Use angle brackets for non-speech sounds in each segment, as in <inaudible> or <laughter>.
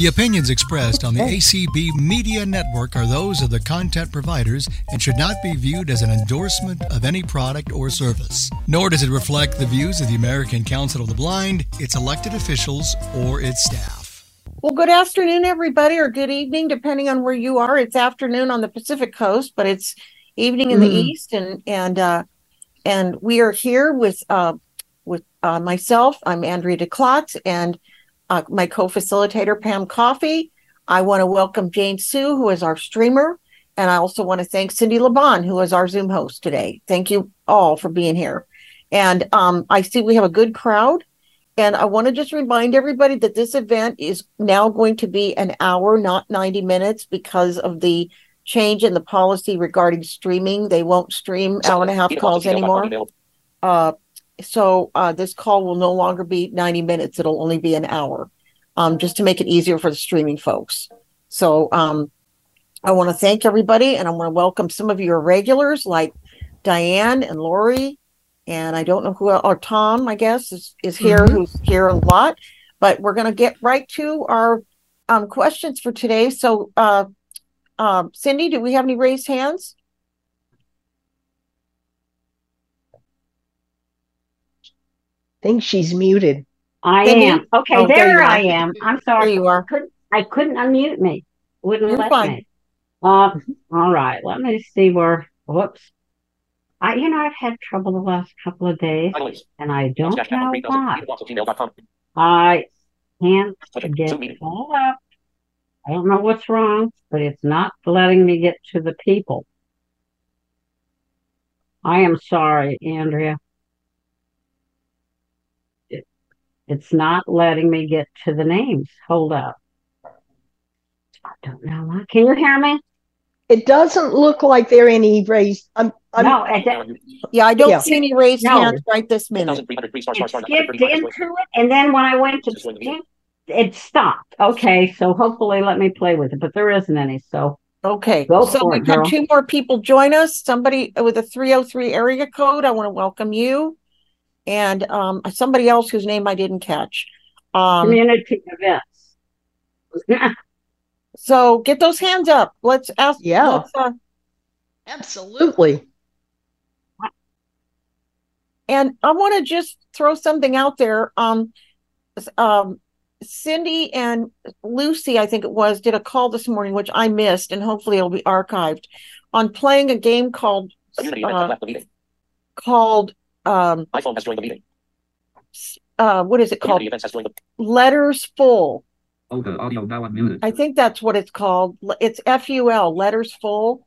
The opinions expressed on the ACB Media Network are those of the content providers and should not be viewed as an endorsement of any product or service. Nor does it reflect the views of the American Council of the Blind, its elected officials, or its staff. Well, good afternoon, everybody, or good evening, depending on where you are. It's afternoon on the Pacific Coast, but it's evening in the Mm. East, and and uh, and we are here with uh, with uh, myself. I'm Andrea DeClotz, and uh, my co-facilitator Pam Coffey. I want to welcome Jane Sue, who is our streamer, and I also want to thank Cindy Laban, who is our Zoom host today. Thank you all for being here. And um, I see we have a good crowd. And I want to just remind everybody that this event is now going to be an hour, not 90 minutes, because of the change in the policy regarding streaming. They won't stream hour and a half calls anymore. Uh, so uh, this call will no longer be 90 minutes. It'll only be an hour, um, just to make it easier for the streaming folks. So um, I want to thank everybody and I want to welcome some of your regulars like Diane and Lori. And I don't know who, or Tom, I guess, is, is here, Mhm. who's here a lot. But we're going to get right to our um, questions for today. So, uh, um, Cindy, do we have any raised hands? Think she's muted. I Cindy? am. Okay, Oh, there there. I am. I'm There sorry. you are. Couldn't, I couldn't unmute me. Wouldn't You're let fine. me. Uh, all right. Let me see where. Whoops. I, you know, I've had trouble the last couple of days, and I don't know why. I can't get all up. I don't know what's wrong, but it's not letting me get to the people. I am sorry, Andrea. It, it's not letting me get to the names. Hold up. I don't know why. Can you hear me? It doesn't look like there are any raised. I'm, I'm no, it, it Yeah, I don't Yeah. see any raised No. hands right this minute. skipped into it, and then when I went to it stopped. Okay, so hopefully let me play with it, but there isn't any. So Okay, Go so for we've it, had girl. two more people join us. Somebody with a 303 area code. I want to welcome you. And um, somebody else whose name I didn't catch. Um, community events. <laughs> so get those hands up. Let's ask. Yeah. let's, uh, absolutely. and I want to just throw something out there. Um, um, Cindy and Lucy, I think it was, did a call this morning, which I missed, and hopefully it'll be archived on playing a game called uh, called um, iPhone has joined the meeting. uh, what is it called? Community events has joined the Letters Full. Oh, the audio now unmuted. I think that's what it's called. L- It's F U L, Letters Full.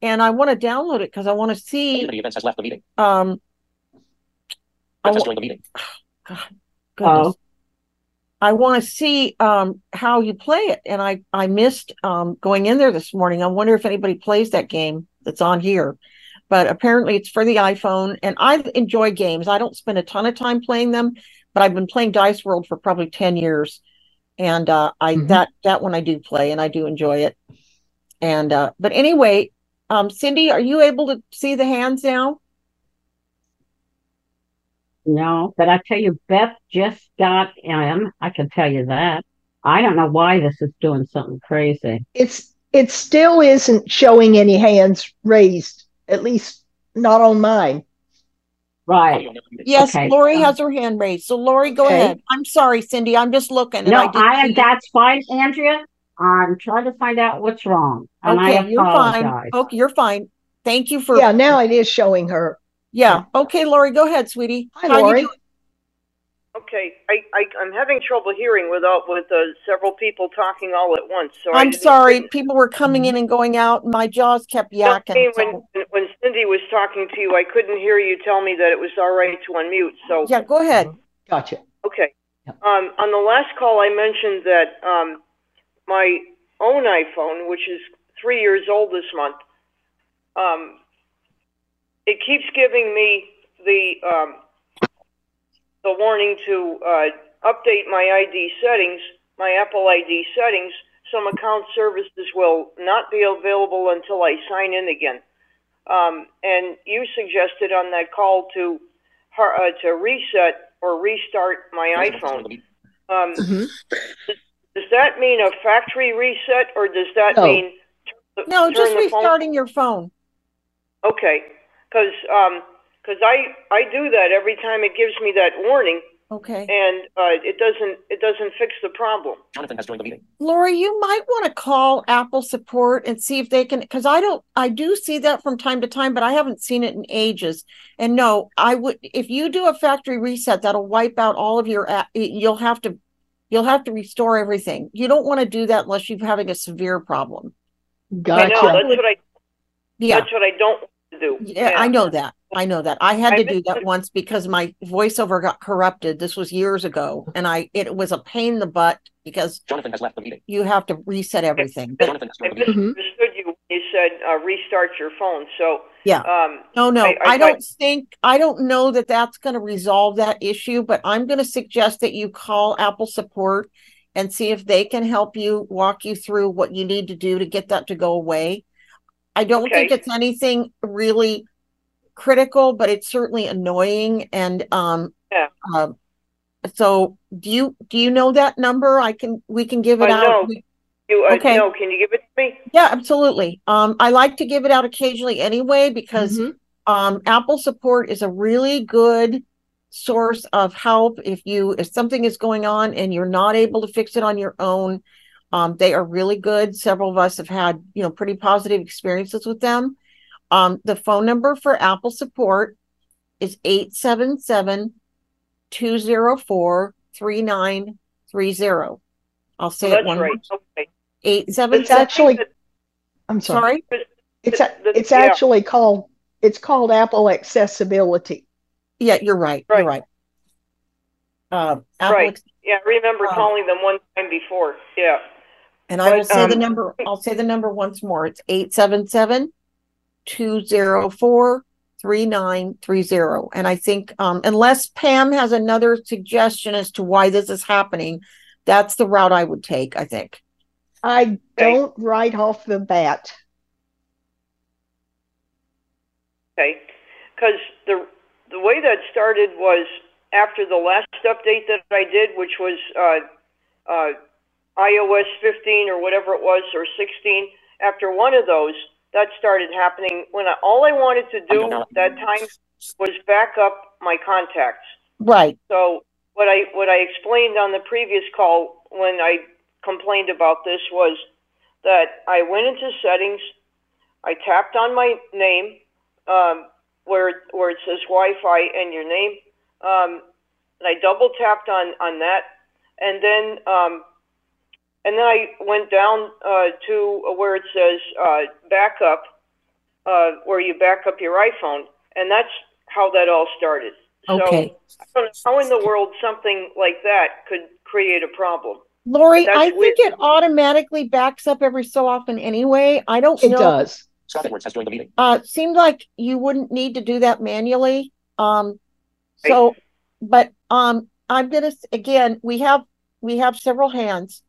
And I want to download it because I want to see. community events has left the meeting. Um, I Events has joined the meeting. <sighs> goodness. Oh. I want to see um, how you play it. And I, I missed um, going in there this morning. I wonder if anybody plays that game that's on here. But apparently it's for the iPhone. And I enjoy games. I don't spend a ton of time playing them, but I've been playing Dice World for probably 10 years. And uh, I Mhm. that that one I do play and I do enjoy it. And uh, but anyway, um, Cindy, are you able to see the hands now? No, but I tell you, Beth just got in. I can tell you that. I don't know why this is doing something crazy. It's it still isn't showing any hands raised, at least not on mine. Right. Audio now unmuted. Yes, Okay. Lori Um, has her hand raised. So Lori, go Okay. ahead. I'm sorry, Cindy. I'm just looking. And I No, I that's fine, Andrea. I'm trying to find out what's wrong, and I Okay, you're fine. Okay, you're fine. Thank you for, Yeah, now it is showing her. yeah. Okay, Lori, go ahead, sweetie. Hi, How you Lori. Doing? Okay, I, I, I'm having trouble hearing without, with uh, several people talking all at once, so I I'm didn't- sorry. didn't- People were coming in and going out. and My jaws kept Okay, yakking. when, so- when Cindy was talking to you, I couldn't hear you tell me that it was all right to unmute, so, Yeah, go ahead. Gotcha. okay. Yep. Um, on the last call, I mentioned that, um, my own iPhone, which is three years old this month, um, it keeps giving me the, um, the warning to, uh, update my ID settings, my Apple ID settings. Some account services will not be available until I sign in again. Um, and you suggested on that call to, uh, to reset or restart my Events has joined iPhone. the meeting. Um, Mhm. does that mean a factory reset or does that No. mean? the- No, just the phone- restarting your phone. Okay, because, um, because I, I do that every time it gives me that warning Okay. and, uh, it doesn't, it doesn't fix the problem. Jonathan has joined the meeting. Lori, you might want to call Apple support and see if they can, because I don't, I do see that from time to time, but I haven't seen it in ages. And no, I would, if you do a factory reset, that'll wipe out all of your, app. you'll have to, you'll have to restore everything. You don't want to do that unless you're having a severe problem. I know, Gotcha. that's what I, Yeah. that's what I don't want to do. Yeah, I know that. I know that. I had I to do that it. once because my voiceover got corrupted. This was years ago. And I, it was a pain in the butt because Jonathan has left the meeting. you have to reset everything. But Jonathan has I joined the meeting. misunderstood you when you said, uh, restart your phone, so, yeah. um, No, no, I- I, I- don't think, I don't know that that's going to resolve that issue, but I'm going to suggest that you call Apple support and see if they can help you walk you through what you need to do to get that to go away. I don't think it's anything really critical, but it's certainly annoying and, um, Yeah. um, so do you, do you know that number? I can, we can give it I out. know. You, uh, Okay. no, can you give it to me? Yeah, absolutely. Um, I like to give it out occasionally anyway because Mhm. um, Apple support is a really good source of help if you if something is going on and you're not able to fix it on your own. Um, they are really good. Several of us have had you know pretty positive experiences with them. Um, the phone number for Apple support is 877 204 3930. I'll say Oh, it That's one right, more okay. eight seven It's actually, that- I'm sorry. sorry. It's, a- the- it's yeah. actually called, it's called Apple Accessibility. Yeah, you're right. Right. You're right. Uh, Apple Right. Yeah, I remember Um, calling them one time before, yeah. And I will But, say the um, number, I'll say the number once more. It's eight seven seven two zero four three nine three zero. And I think, um, unless Pam has another suggestion as to why this is happening, that's the route I would take, I think. I don't right off the bat. Okay, because the the way that started was after the last update that I did, which was uh, uh, iOS 15 or whatever it was, or 16. After one of those, that started happening. When I, all I wanted to do that time was back up my contacts. Right. So what I what I explained on the previous call when I complained about this was that I went into settings, I tapped on my name, um, where where it says Wi-Fi and your name, um, and I double tapped on on that, and then um, and then I went down uh, to where it says uh, backup, uh, where you back up your iPhone, and that's how that all started. So, Okay. I don't know how in the world something like that could create a problem. Lori, That's I think weird. it automatically backs up every so often anyway. I don't It know. does. Scott Edwards has joined the meeting. Uh, seemed like you wouldn't need to do that manually. Um, so, but, um, I'm gonna, again, we have, we have several hands.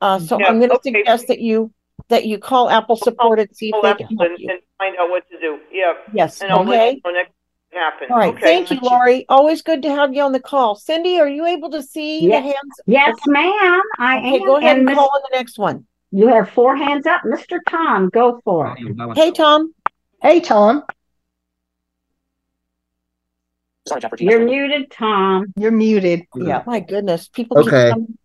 Uh, so Yeah, I'm gonna okay. suggest that you, that you call Apple support and see if I'll they can help and, you. and find out what to do. Yeah, Yes, and I'll let okay. you know next happens. All right, okay. thank you, Lori. Always good to have you on the call. Cindy, are you able to see the Yeah. hands? Yes, ma'am, I Okay, am. go ahead and Miss- call on the next one. You have four hands up. Mr. Tom, go for it. Hey, Tom. Hey, Tom, Sorry, Jeffrey. You're muted, Tom. you're muted. Yeah, my goodness, people keep Okay. coming.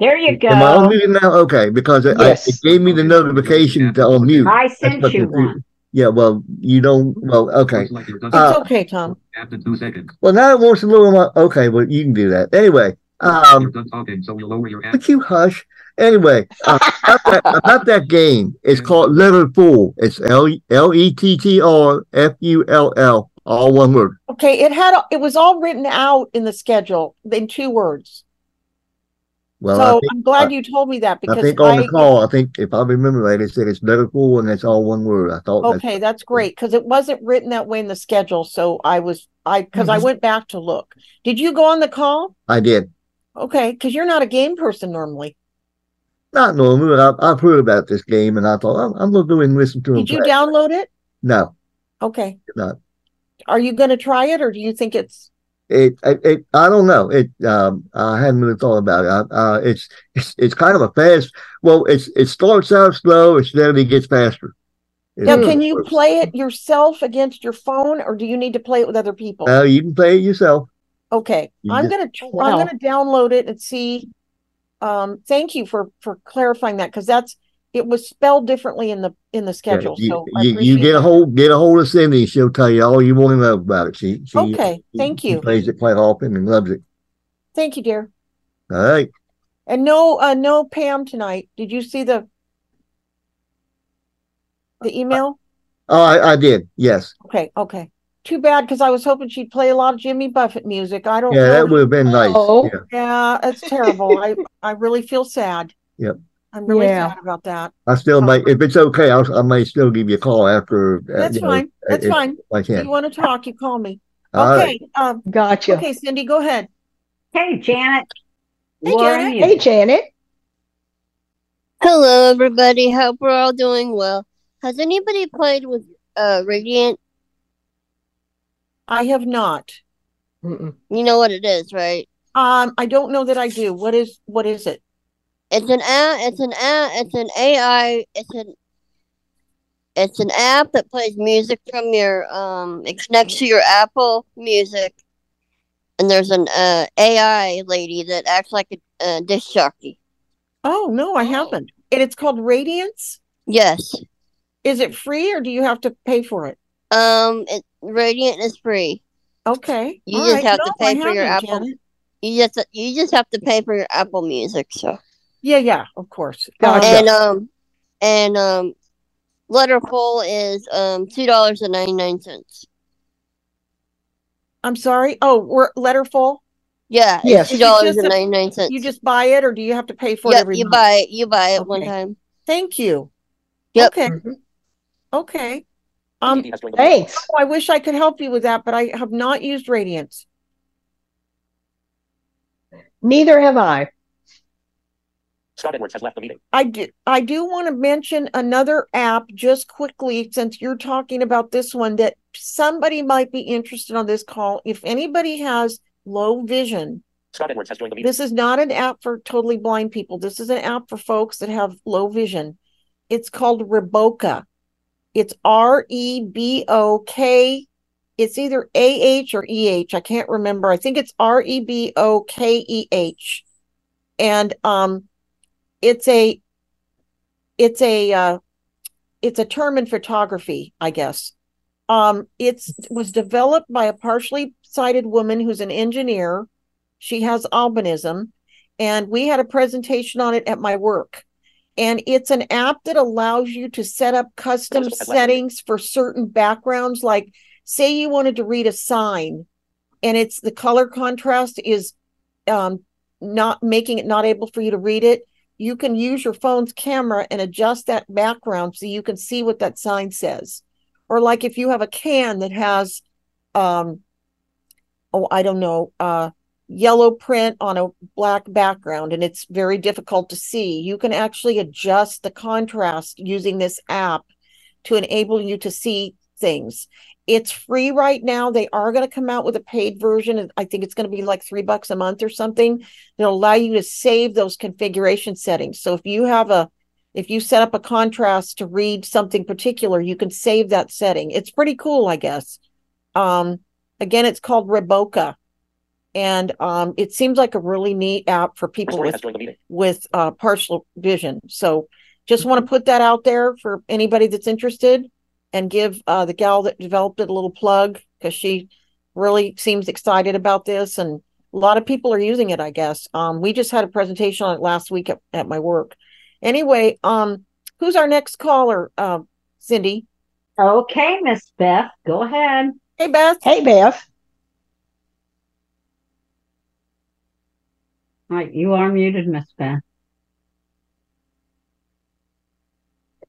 There you go. Am I on mute now? Okay, because it, I, it gave me the notification to on mute. I sent you confused- one. Yeah, well, you don't. Well, okay. Looks like you're done Uh, It's okay, Tom. after two seconds. Well, now it wants to lower my. Okay, well, you can do that anyway. You're Um, done talking, so we'll lower your app. would you hush? Anyway, uh, about, that, about that game, it's called Letter Full. It's L L E T T R F U L L, all one word. Okay, it had, it was all written out in the schedule in two words. Well, I So think, I'm glad you told me that I because think on the I, call, I think if I remember right, it said it's Full and it's all one word. I thought. okay, that's great because it wasn't written that way in the schedule. So I was, I, because I Mhm. went back to look. Did you go on the call? I did. Okay, because you're not a game person normally. Not normally, but I've, I've heard about this game and I thought I'm, I'm gonna go and listen to him. Did you download it? No, Okay. not. Are you going to try it or do you think it's, It, it, it I don't know. It um I hadn't really thought about it. Uh, uh it's it's it's kind of a fast. Well, it's it starts out slow, it steadily gets faster. Now, It's- can you play it yourself against your phone, or do you need to play it with other people? Uh, you can play it yourself. Okay, You I'm just- gonna tr- wow. I'm gonna download it and see. Um, thank you for for clarifying that because that's it was spelled differently in the in the Yeah, schedule. you, so you, you get a hold get a hold of Cindy. She'll tell you all you want to know about it. She, she Okay, she- thank you. plays it quite often and loves it. Thank you, dear. All right. And no, uh, no Pam tonight. Did you see the the email? Oh, I, I did. Yes. Okay, okay. Too bad because I was hoping she'd play a lot of Jimmy Buffett music. I don't Yeah, know. that would have been nice. Oh. Yeah. Yeah, it's terrible. I I really feel sad. Yep. I'm really Yeah. sad about that. I still might, if it's okay, I'll, I may still give you a call after. uh, That's know, fine. That's if fine. I If can. you want to talk, you call me. All right. Okay. Um. Gotcha. Okay, Cindy, go ahead. Hey, Janet. Hey, Janet. Hey, Janet. Hello, everybody. Hope we're all doing well. Has anybody played with uh Radiant? I have not. Mm-mm. You know what it is, right? Um. I don't know that I do. What is What is it? It's an app. It's an app. It's an AI. It's an it's an app that plays music from your um. It's next to your Apple Music, and there's an uh AI lady that acts like a, a disc jockey. Oh no, I haven't. And it's called Radiance. Yes. Is it free or do you have to pay for it? Um. It, Radiant is free. Okay. You all just right. have to No, I pay for your Apple. Janet. You just you just have to pay for your Apple Music. So. Yeah, yeah, of course. Gotcha. Um, And um and um Letterful is um two dollars and ninety nine cents. I'm sorry. Oh, we're letterful. Yeah, Yes. two dollars just and a- ninety nine. You just buy it or do you have to pay for it yep, every you month? buy it you buy it one time. Thank you. Yep. Okay. Mhm. Okay. Um, AT&T has joined the meeting. Thanks. I wish I could help you with that, but I have not used Radiance. Neither have I. Scott Edwards has left the meeting. I do, I do want to mention another app just quickly since you're talking about this one that somebody might be interested on this call. If anybody has low vision, Scott Edwards has joined the meeting. this is not an app for totally blind people. This is an app for folks that have low vision. It's called Rebokeh. It's R E B O K. It's either A H or E H. I can't remember. I think it's R E B O K E H. And um it's a it's a uh it's a term in photography, I guess. Um it's was developed by a partially sighted woman who's an engineer. She has albinism and we had a presentation on it at my work. And it's an app that allows you to set up custom settings for certain backgrounds. Like, say you wanted to read a sign, and it's the color contrast is um, not making it not able for you to read it. You can use your phone's camera and adjust that background so you can see what that sign says. Or like if you have a can that has, um, oh, I don't know, uh, yellow print on a black background and it's very difficult to see. You can actually adjust the contrast using this app to enable you to see things. It's free right now. They are going to come out with a paid version. I think it's going to be like three bucks a month or something. They'll allow you to save those configuration settings. So if you have a if you set up a contrast to read something particular, you can save that setting. It's pretty cool, I guess. Um, again, it's called Rebokeh and um, it seems like a really neat app for people with has joined the meeting. with uh, partial vision. So just want to put that out there for anybody that's interested, and give uh, the gal that developed it a little plug because she really seems excited about this, and a lot of people are using it. I guess um, we just had a presentation on it last week at, at my work. Anyway, um, who's our next caller? Uh, Cindy. Okay, Miss Beth, go ahead. Hey, Beth. Hey, Beth. All right, you are muted, Miss Beth.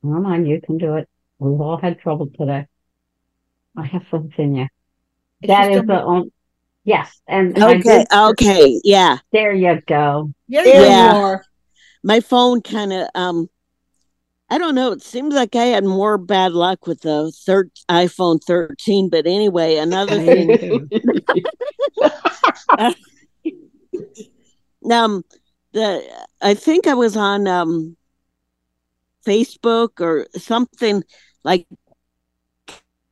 Come on, you can do it. We've all had trouble today. I have faith in you. Is That she is still- the only, yes, and Okay, okay, yeah. there you go. Yeah, There Yeah. you are. My phone kind of um I don't know, it seems like I had more bad luck with the third iPhone 13, but anyway, another thing too. <laughs> um, the I think I was on um Facebook or something like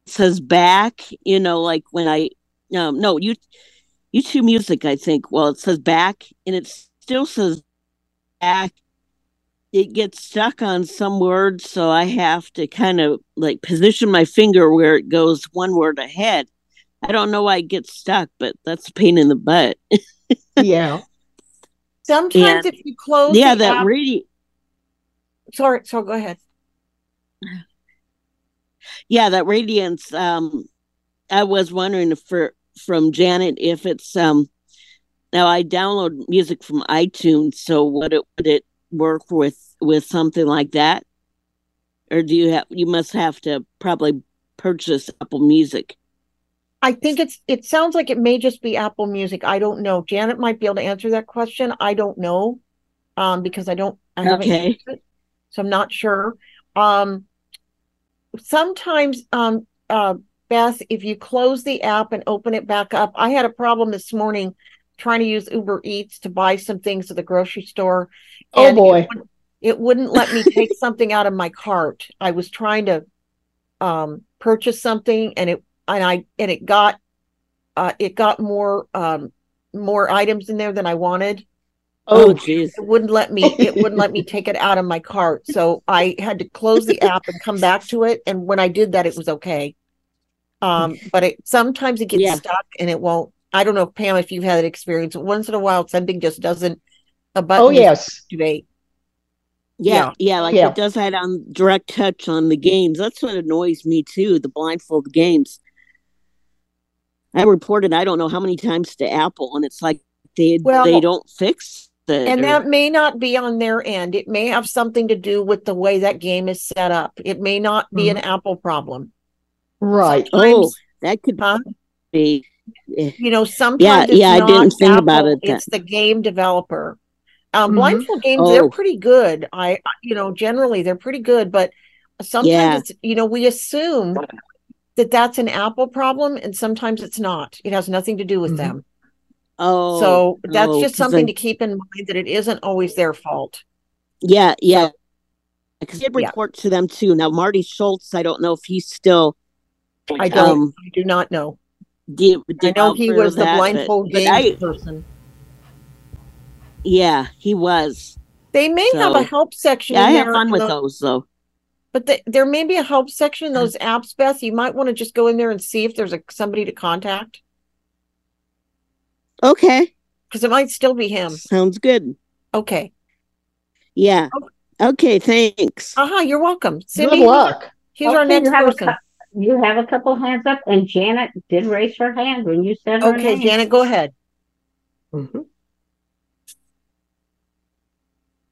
says back, you know, like when I um no you YouTube music, I think. Well, it says back and it still says back. It gets stuck on some words, so I have to kind of like position my finger where it goes one word ahead. I don't know why it gets stuck, but that's a pain in the butt. <laughs> yeah. Sometimes And- if you close yeah, that app- really sorry, so go ahead. Yeah that radiance um i was wondering if for from janet if it's um now i download music from itunes so would it would it work with with something like that or do you have you must have to probably purchase apple music I think it's it sounds like it may just be Apple Music. I don't know. Janet might be able to answer that question. I don't know. Um, because I don't I haven't Okay. it, so I'm not sure. Um sometimes um uh Beth, if you close the app and open it back up, I had a problem this morning trying to use Uber Eats to buy some things at the grocery store. Oh, and it boy. wouldn't- It wouldn't let me take <laughs> something out of my cart. I was trying to um purchase something and it and I and it got uh it got more um more items in there than I wanted. Oh jeez It wouldn't let me it wouldn't let me take it out of my cart. So I had to close the app and come back to it and when I did that it was okay. Um but it sometimes it gets Yeah. stuck and it won't I don't know Pam if you've had that experience. Once in a while something just doesn't a button Oh yes. activate. yeah yeah like Yeah. it does that on direct touch on the games that's what annoys me too the blindfold games i reported i don't know how many times to apple and it's like they Well, they don't fix And that may not be on their end. It may have something to do with the way that game is set up. It may not be an Apple problem. Right. oh that could Huh? be eh, You know, sometimes it's yeah, I didn't think about it that- It's the game developer. Um, Mhm. blindfold games, they're Oh. pretty good. I, you know, generally they're pretty good, but sometimes Yeah. it's, you know, we assume that that's an Apple problem, and sometimes it's not. It has nothing to do with Mhm. them. Oh so that's oh, just something I- to keep in mind that it isn't always their fault. yeah yeah because I did Yeah. report to them too now marty schultz i don't know if he's still I don't, Um, I do not know. de- I know he was the that, but- blindfold but I- person. yeah he was They may have a help section. yeah i have fun with the- those though But the, there may be a help section in those apps, Beth. You might want to just go in there and see if there's a somebody to contact okay because it might still be him. sounds good Okay. yeah okay thanks Uh-huh, you're welcome. Cindy, Good luck. here's our next you have a person. cou- You have a couple hands up, and Janet did raise her hand when you said her Okay, name. Janet, go ahead. Mhm.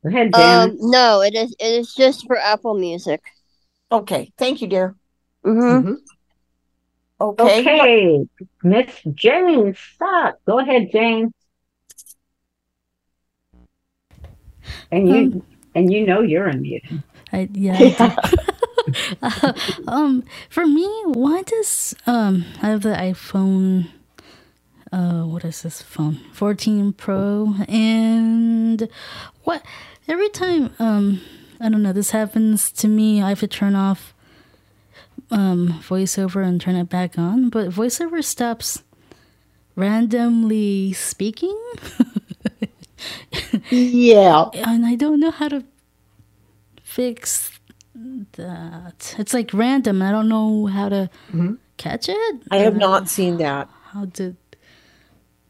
Go ahead, Janet. Um, no, it is. It is just for Apple Music. Okay, thank you, dear. Mm-hmm. Mhm. Okay. okay, Miss Jane Stock. Go ahead, Jane. And you Um, and you know you're unmuted. I, yeah. I do. <laughs> Uh, um, for me, why does um I have the iPhone? Uh, what is this phone? 14 Pro, and what every time um I don't know this happens to me, I have to turn off um voiceover and turn it back on, but voiceover stops randomly speaking. Yeah. and I don't know how to fix that. It's like random. I don't know how to Mhm. catch it. I have Uh, not seen that. How to?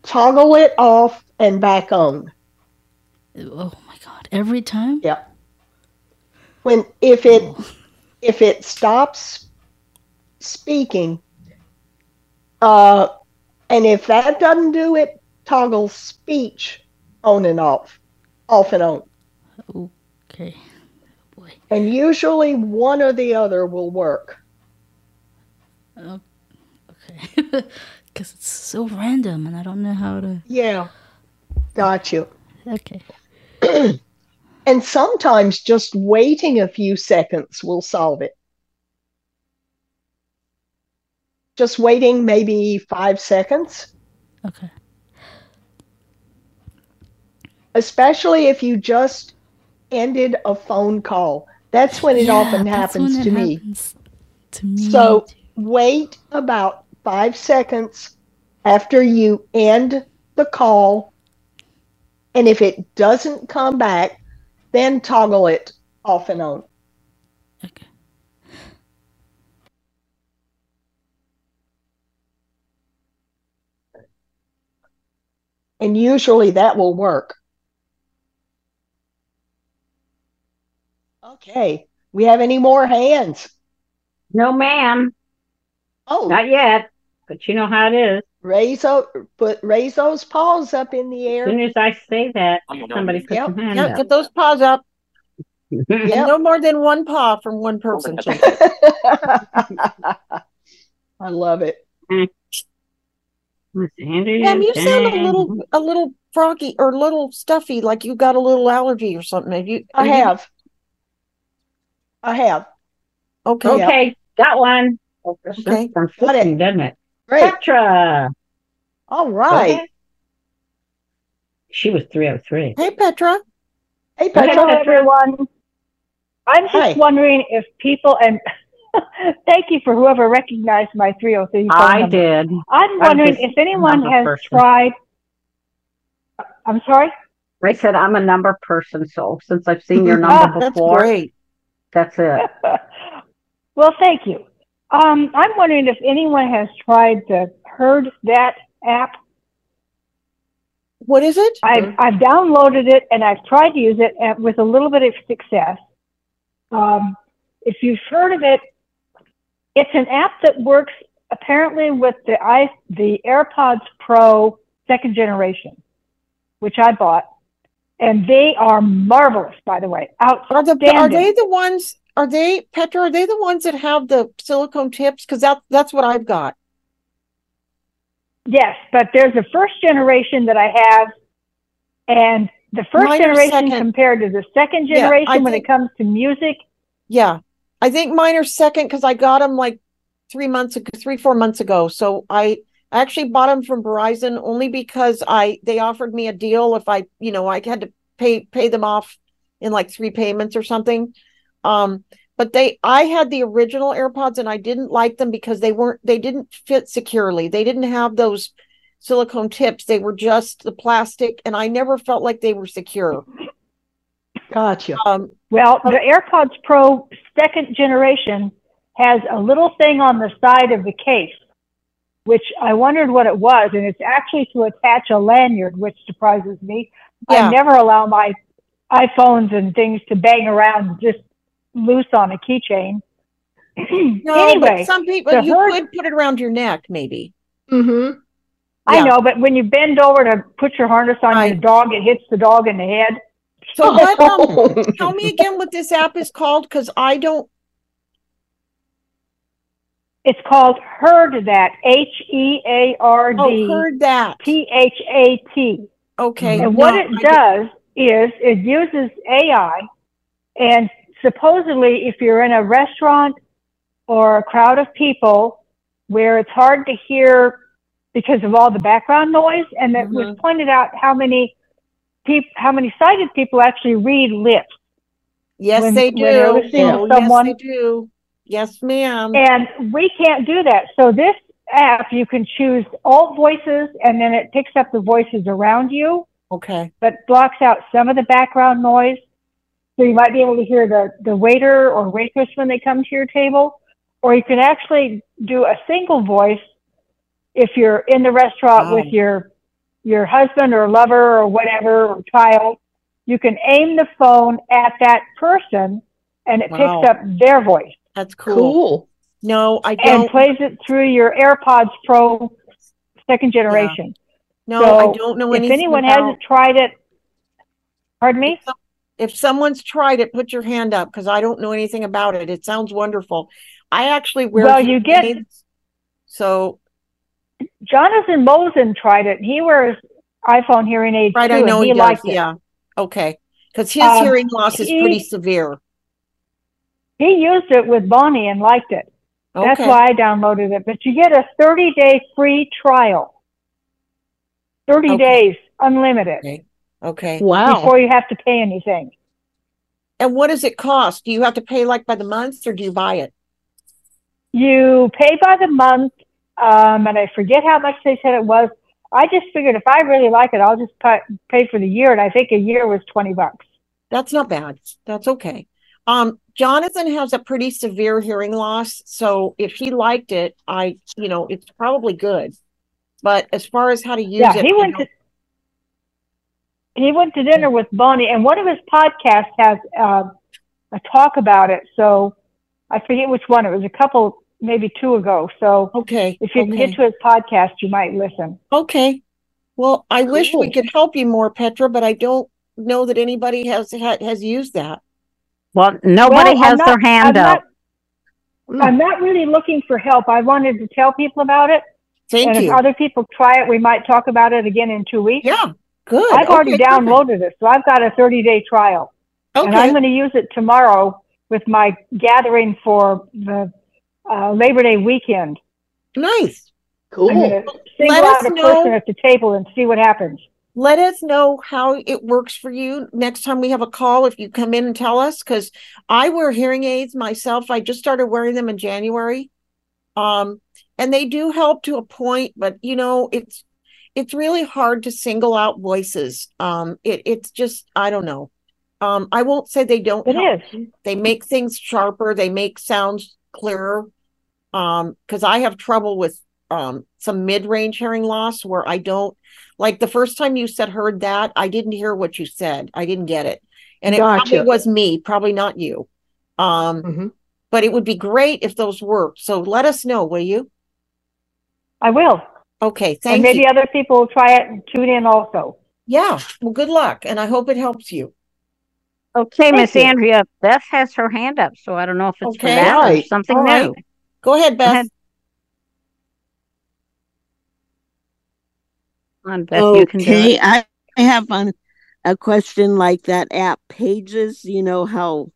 Toggle it off and back on. Oh my god! Every time. Yeah. When if it if it stops speaking, uh, and if that doesn't do it, toggle speech on and off, off and on, Okay. Boy. and usually one or the other will work. Okay. <laughs> Because it's so random, and I don't know how to. Yeah, got you. Okay. <clears throat> And sometimes just waiting a few seconds will solve it. Just waiting maybe five seconds. Okay. especially if you just ended a phone call. That's when it Yeah, often happens to it me. happens To me. So wait about five seconds after you end the call. And if it doesn't come back, then toggle it off and on. And usually that will work. Okay. We have any more hands? No, ma'am, Oh, not yet. But you know how it is. raise, up, put, raise those paws up in the air. As air. soon as I say that, somebody puts Yep, their hand Yeah, up. get those paws up. <laughs> Yep. no more than one paw from one person. <laughs> I love it. Mm. Let's see, Andrea, you sound a little a little froggy or a little stuffy, like you got a little allergy or something. Have you? I you- have. I have. Okay. Yeah. Okay, got one. Oh, this Okay. comes Got it. flipping, doesn't it? Great. Petra. All right. Okay. She was three 303. Hey, Petra. Hey, Go ahead, Petra. Hello, Petra. everyone. I'm just Hi. wondering if people and <laughs> thank you for whoever recognized my 303 phone I number. did. I'm wondering just if anyone has person. tried. I'm sorry. I said I'm a number person, so since I've seen your <laughs> Ah, number That's before, great. that's it. <laughs> well, thank you. Um, I'm wondering if anyone has tried the Heard That app. What is it? I've, I've downloaded it and I've tried to use it and with a little bit of success. Um, if you've heard of it, it's an app that works apparently with the i the AirPods Pro second generation, which I bought, and they are marvelous. By the way, Are the outstanding. are they the ones? Are they Petra? Are they the ones that have the silicone tips? Because that that's what I've got. Yes, but there's a first generation that I have, and the first Mine generation compared to the second Yeah, generation when think- it comes to music. Yeah, I think mine are second because I got them like three months ago, three four months ago. So I actually bought them from Verizon only because I they offered me a deal if I you know I had to pay pay them off in like three payments or something. Um, but they I had the original AirPods and I didn't like them because they weren't they didn't fit securely. They didn't have those silicone tips. They were just the plastic, and I never felt like they were secure. Gotcha. Um, Well, the AirPods Pro second generation has a little thing on the side of the case, which I wondered what it was, and it's actually to attach a lanyard, which surprises me. Yeah. I never allow my iPhones and things to bang around just loose on a keychain. no, anyway, but some people you Herd- could put it around your neck, maybe. Mm-hmm. I Yeah. know, but when you bend over to put your harness on Right. your dog, it hits the dog in the head. So what? Um, <laughs> tell me again what this app is called, because I don't. It's called HeardThat, H E A R Oh, heard that. P H A T. Okay. And what it I does is it uses AI, and supposedly, if you're in a restaurant or a crowd of people where it's hard to hear because of all the background noise, and it was Mhm. pointed out how many peop- how many sighted people actually read lips. Yes, when- they do. listening Oh, someone- Yes, they do. Yes, ma'am. And we can't do that. So this app, you can choose all voices, and then it picks up the voices around you. Okay. but blocks out some of the background noise. So you might be able to hear the, the waiter or waitress when they come to your table. Or you can actually do a single voice if you're in the restaurant Wow. with your your husband or lover or whatever or child. You can aim the phone at that person and it Wow. picks up their voice That's cool. Cool. No, I and don't. And plays it through your AirPods Pro second generation. no, so I don't know anything. if anyone about. hasn't tried it, pardon me? If someone's tried it, put your hand up because I don't know anything about it. It sounds wonderful. I actually wear. Well, you get- aids, So Jonathan Mosen tried it. He wears iPhone hearing aids right, too, I know he, he, does. it. Yeah. Okay. Because his Um, hearing loss is he- pretty severe. He used it with Bonnie and liked it. That's why I downloaded it. But you get a 30 day free trial. 30 Okay. days, unlimited. Okay. Okay. Before you have to pay anything. And what does it cost? Do you have to pay like by the month or do you buy it? You pay by the month, um, and I forget how much they said it was. I just figured if I really like it, I'll just pay, pay for the year, and I think a year was twenty bucks. That's not bad. That's okay. Um, Jonathan has a pretty severe hearing loss, so if he liked it, I, you know, it's probably good. But as far as how to use yeah, it, he went to he went to dinner with Bonnie, and one of his podcasts has uh, a talk about it. So I forget which one. It was a couple, maybe two ago. So okay, if you okay. get to his podcast, you might listen. Okay. Well, I wish we could help you more, Petra, but I don't know that anybody has ha- has used that. Well, nobody Well, has not- their hand I'm up. not- I'm not really looking for help. I wanted to tell people about it. Thank and you. if other people try it, we might talk about it again in two weeks. Yeah, good. I've already Okay, perfect. downloaded it, so I've got a 30 day trial. And I'm going to use it tomorrow with my gathering for the uh, Labor Day weekend. Nice. Cool. I'm going to single Let us out a know- person at the table and see what happens. Let us know how it works for you next time we have a call if you come in and tell us because I wear hearing aids myself. I just started wearing them in January. Um, and they do help to a point, but you know, it's it's really hard to single out voices. Um, it it's just I don't know. Um, I won't say they don't It help. is. They make things sharper, they make sounds clearer. Um, because I have trouble with um some mid-range hearing loss where I don't like the first time you said heard that, I didn't hear what you said. I didn't get it. And it probably was me, probably not you. Um, Mm-hmm. but it would be great if those worked. So let us know, will you? I will. Okay, thank and maybe you. other people will try it and tune in also. Yeah, well, good luck, and I hope it helps you. Okay, Miss. Andrea, Beth has her hand up, so I don't know if it's for Okay. that or Right. something All right. New. Go ahead, Beth. ahead. On Beth, you can do Okay, it. I, I have on a question like that app Pages. You know how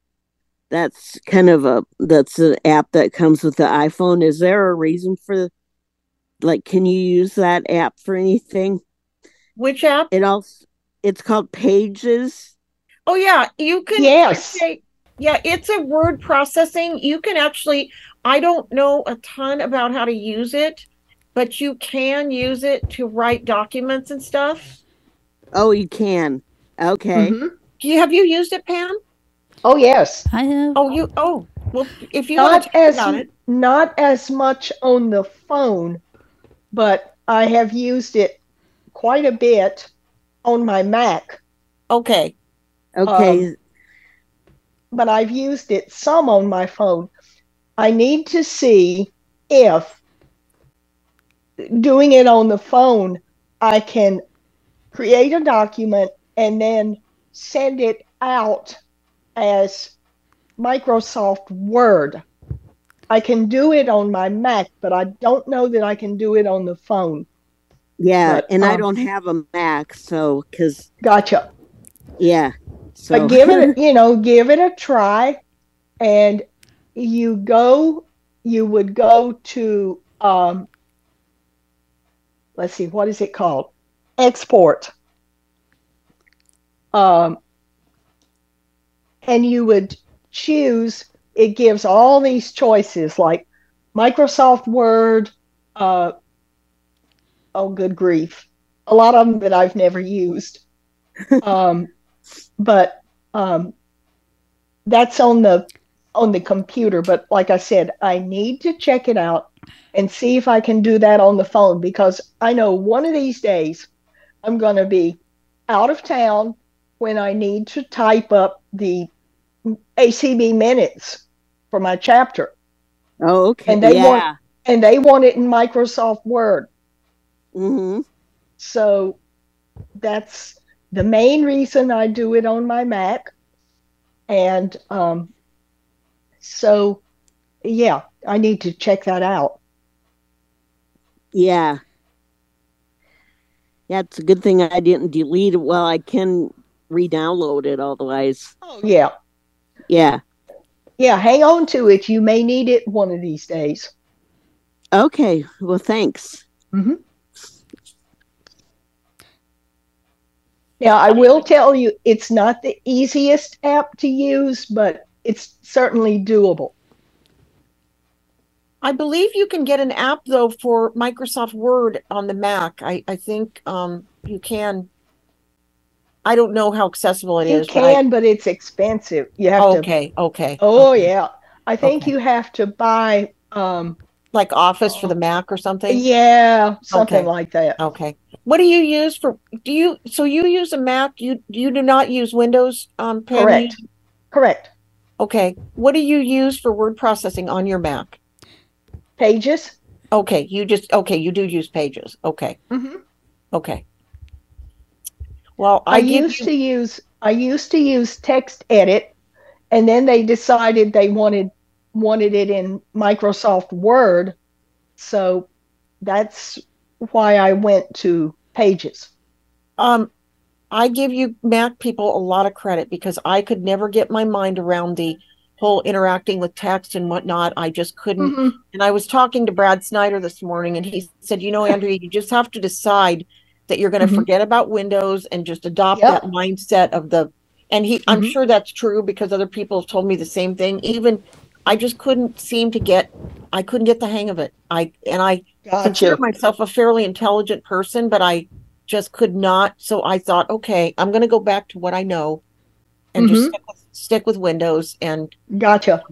that's kind of a that's an app that comes with the iPhone. Is there a reason for like can you use that app for anything? Which app? It also it's called Pages. Oh yeah, you can Yes. say- yeah, it's a word processing. You can actually I don't know a ton about how to use it, but you can use it to write documents and stuff. Oh, you can. Okay. Mhm. Do you have you used it, Pam? Oh yes. I have. Oh, you oh well if you Not as it. not as much on the phone, but I have used it quite a bit on my Mac. Okay. Okay. Um, but I've used it some on my phone. I need to see if doing it on the phone, I can create a document and then send it out as Microsoft Word. I can do it on my Mac, but I don't know that I can do it on the phone. yeah, but, and I um, don't have a Mac, so cuz Gotcha. yeah. So But give it, <laughs> you know, give it a try. And you go, you would go to, um, let's see, what is it called? Export. Um, and you would choose, it gives all these choices like Microsoft Word, uh, oh, good grief. A lot of them that I've never used. <laughs> um, but um, that's on the on the computer. But like I said, I need to check it out and see if I can do that on the phone because I know one of these days I'm going to be out of town when I need to type up the ACB minutes for my chapter, Oh, okay. and they yeah. want and they want it in Microsoft Word. Mm-hmm. So that's the main reason I do it on my Mac. And um, so, yeah, I need to check that out. Yeah. Yeah, it's a good thing I didn't delete it. Well, I can re-download it otherwise. Oh, yeah. Yeah. Yeah, hang on to it. You may need it one of these days. Okay. Well, thanks. hmm Now, I will tell you, it's not the easiest app to use, but it's certainly doable. I believe you can get an app though for Microsoft Word on the Mac. I, I think um, you can. I don't know how accessible it You is. I- can, but it's expensive. You have to. okay, okay. Oh okay. yeah, I think Okay. you have to buy. Um, Like Office for the Mac or something? yeah, something Okay. like that. Okay. What do you use for do you so you use a Mac? You you do not use Windows um? Correct. Correct. Okay. What do you use for word processing on your Mac? Pages. Okay, you just okay, you do use Pages. Okay. Mhm. Okay. Well, I, I, used you, to use I used to use text edit, and then they decided they wanted wanted it in Microsoft Word, so that's why I went to Pages. um I give you Mac people a lot of credit because I could never get my mind around the whole interacting with text and whatnot. I just couldn't Mhm. And I was talking to Brad Snyder this morning, and he said, "You know, Andrea, you just have to decide that you're going to Mhm. forget about Windows and just adopt Yep. that mindset of the." And he, I'm Mhm. sure that's true because other people have told me the same thing. Even I just couldn't seem to get, I couldn't get the hang of it. I and I consider myself a fairly intelligent person, but I just could not. So I thought, okay, I'm going to go back to what I know, and just Mhm. stick with, stick with Windows and Gotcha.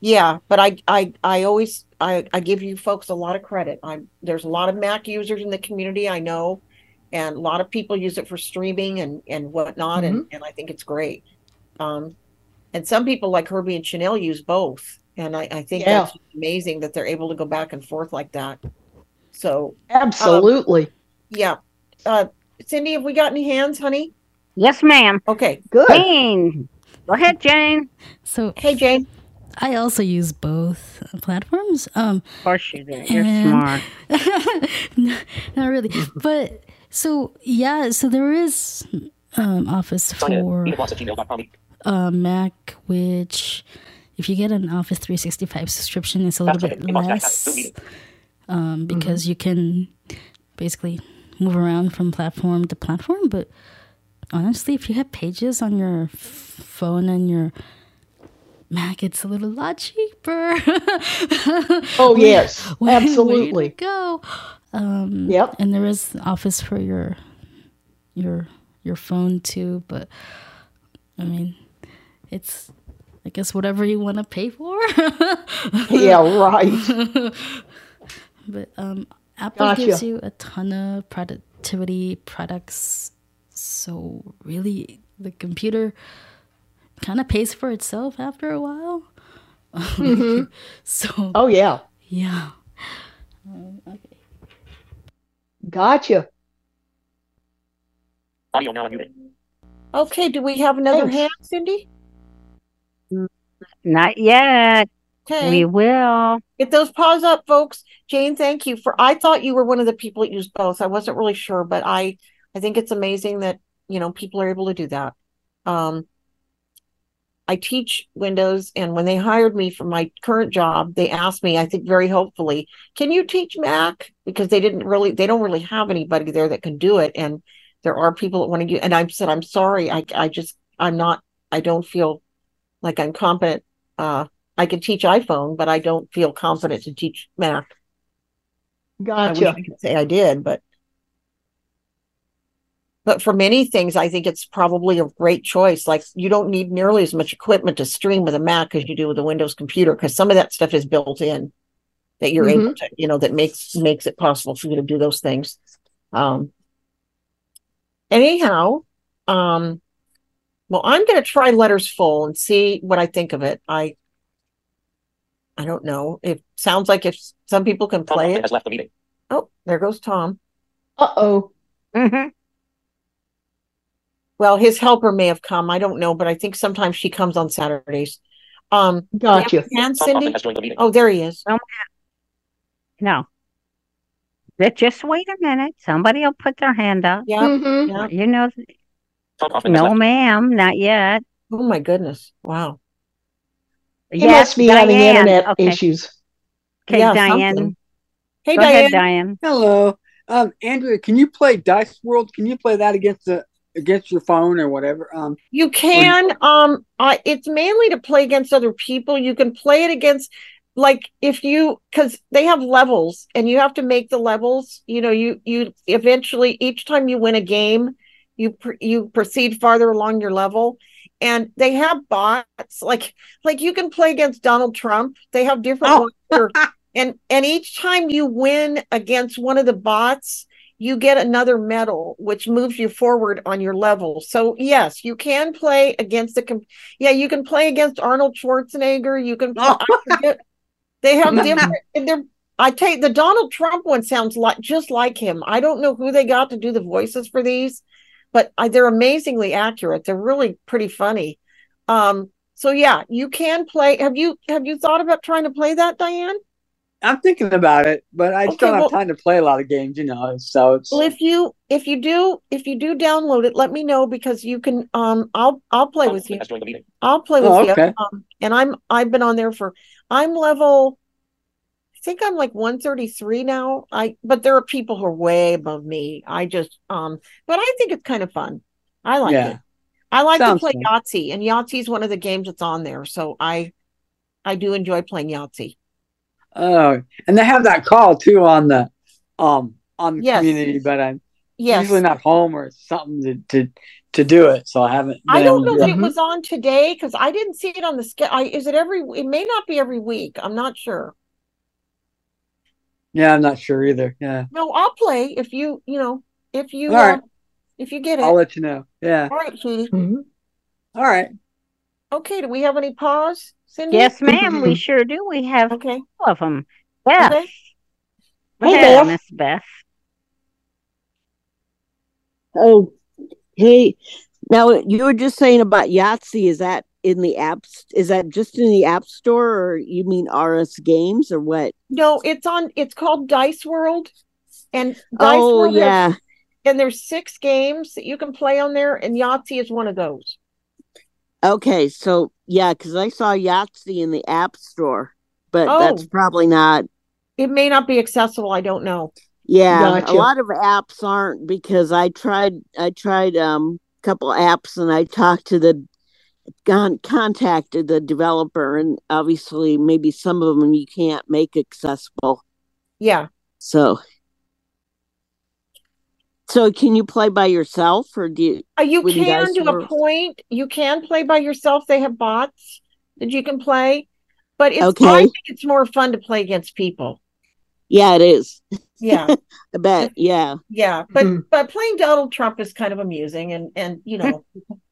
yeah, but I I I always I I give you folks a lot of credit. I'm there's a lot of Mac users in the community I know, and a lot of people use it for streaming and and whatnot, and and I think it's great. Um, and some people like Herbie and Chanel use both, and I I think Yeah. that's amazing that they're able to go back and forth like that. So Absolutely. yeah, uh, Cindy, have we got any hands, honey? Yes, ma'am. Okay, Good. Jane. Go ahead, Jane. So hey Jane. I also use both platforms. Um, Of course you do. You're And- smart. <laughs> no, not really, but so yeah, so there is um, Office for Edith Watts at gmail.com. uh, Mac, which if you get an Office 365 subscription, it's a little bit less that's Zoom meeting. um, because you can basically move around from platform to platform. But honestly, if you have pages on your phone and your Mac, it's a little lot cheaper. <laughs> Oh <laughs> yes, Way- way absolutely. go. Um, Yep. And there is Office for your your your phone too, but I mean, it's I guess whatever you want to pay for. Yeah, <laughs> right. but um, Apple Gotcha. gives you a ton of productivity products, so really the computer kind of pays for itself after a while. Mhm. <laughs> so Oh yeah. yeah. Um, okay. Gotcha. Audio now unmuted. Okay, do we have another Thanks. hand, Cindy? Not yet. Okay. We will. Get those paws up, folks. Jane, thank you for. I thought you were one of the people that used both. I wasn't really sure, but I, I think it's amazing that you know people are able to do that. Um, I teach Windows, and when they hired me for my current job, they asked me, I think very hopefully, can you teach Mac? Because they didn't really, they don't really have anybody there that can do it, and there are people that want to do. And I said, I'm sorry, I, I just, I'm not, I don't feel like I'm competent. Uh, I can teach iPhone, but I don't feel confident to teach Mac. I wish Gotcha. I could say I did, but but for many things, I think it's probably a great choice. Like you don't need nearly as much equipment to stream with a Mac as you do with a Windows computer, because some of that stuff is built in that you're able to, you know, that makes makes it possible for you to do those things. Um anyhow, um well, I'm gonna try letters full and see what I think of it. I I don't know. It sounds like if some people can play Hoffman it. has left the meeting. Oh, there goes Tom. Uh oh. Mm-hmm. Well, his helper may have come. I don't know, but I think sometimes she comes on Saturdays. Um, Gotcha. and Tom Cindy. the. Oh, there he is. No. But just wait a minute. Somebody will put their hand up. Yeah, Mhm. yeah. You know, Tom no, ma'am, not yet. Oh my goodness! Wow. He Yes, must be having internet Okay. issues. Okay, Yeah, Diane. something. Hey, Go Diane. ahead, Diane. Hello. Um, Andrea, can you play Dice World? Can you play that against the against your phone or whatever. Um, You can. Um, I it's mainly to play against other people. You can play it against, like, if you because they have levels, and you have to make the levels. You know, you you eventually each time you win a game, you pr- you proceed farther along your level, and they have bots. Like like you can play against Donald Trump. They have different Oh. <laughs> and and each time you win against one of the bots you get another medal which moves you forward on your level so yes you can play against the yeah you can play against arnold schwarzenegger you can Oh. I they have <laughs> different they're i take the donald trump one sounds like just like him i don't know who they got to do the voices for these but I, they're amazingly accurate they're really pretty funny um so yeah you can play have you have you thought about trying to play that diane I'm thinking about it, but I just Okay, don't have time to play a lot of games, you know. So it's Well, if you if you do if you do download it, let me know because you can. Um, I'll I'll play with you. Has joined the meeting. I'll play with Oh, you. okay. Um, and I'm I've been on there for. I'm level. I think I'm like 133 now. I but there are people who are way above me. I just um, but I think it's kind of fun. I like Yeah. it. I like Sounds to play fun. Yahtzee, and Yahtzee is one of the games that's on there. So I, I do enjoy playing Yahtzee. oh, and they have that call too on the um on the Yes. community, but I'm Yes. usually not home or something to to to do it, so I haven't. I don't know if it was on today because I didn't see it on the schedule. Is it every? It may not be every week. I'm not sure. Yeah, I'm not sure either. Yeah, No, I'll play if you, you know, if you, All right. uh, if you get it. I'll let you know. Yeah. All right, sweetie. All right. Okay. Do we have any pause, Cindy? Yes, ma'am, we sure do. We have okay. all of them. Beth. Okay. Hey, Beth. Miss Beth. Oh, hey. Now you were just saying about Yahtzee. Is that in the apps? Is that just in the App Store, or you mean RS Games, or what? No, it's on. It's called Dice World, and Dice Oh, World has- yeah. and there's six games that you can play on there, and Yahtzee is one of those. Okay, so yeah, because I saw Yahtzee in the App Store, but Oh. that's probably not. It may not be accessible. I don't know. Yeah, Gotcha. a lot of apps aren't because I tried. I tried um a couple apps and I talked to the con- contacted the developer, and obviously maybe some of them you can't make accessible. Yeah. So, so can you play by yourself, or do you? Uh, you can Dice to a point. You can play by yourself. They have bots that you can play, but it's I Okay. think it's more fun to play against people. Yeah, it is. Yeah, <laughs> I bet. Yeah. yeah. But but playing Donald Trump is kind of amusing, and and you know <laughs>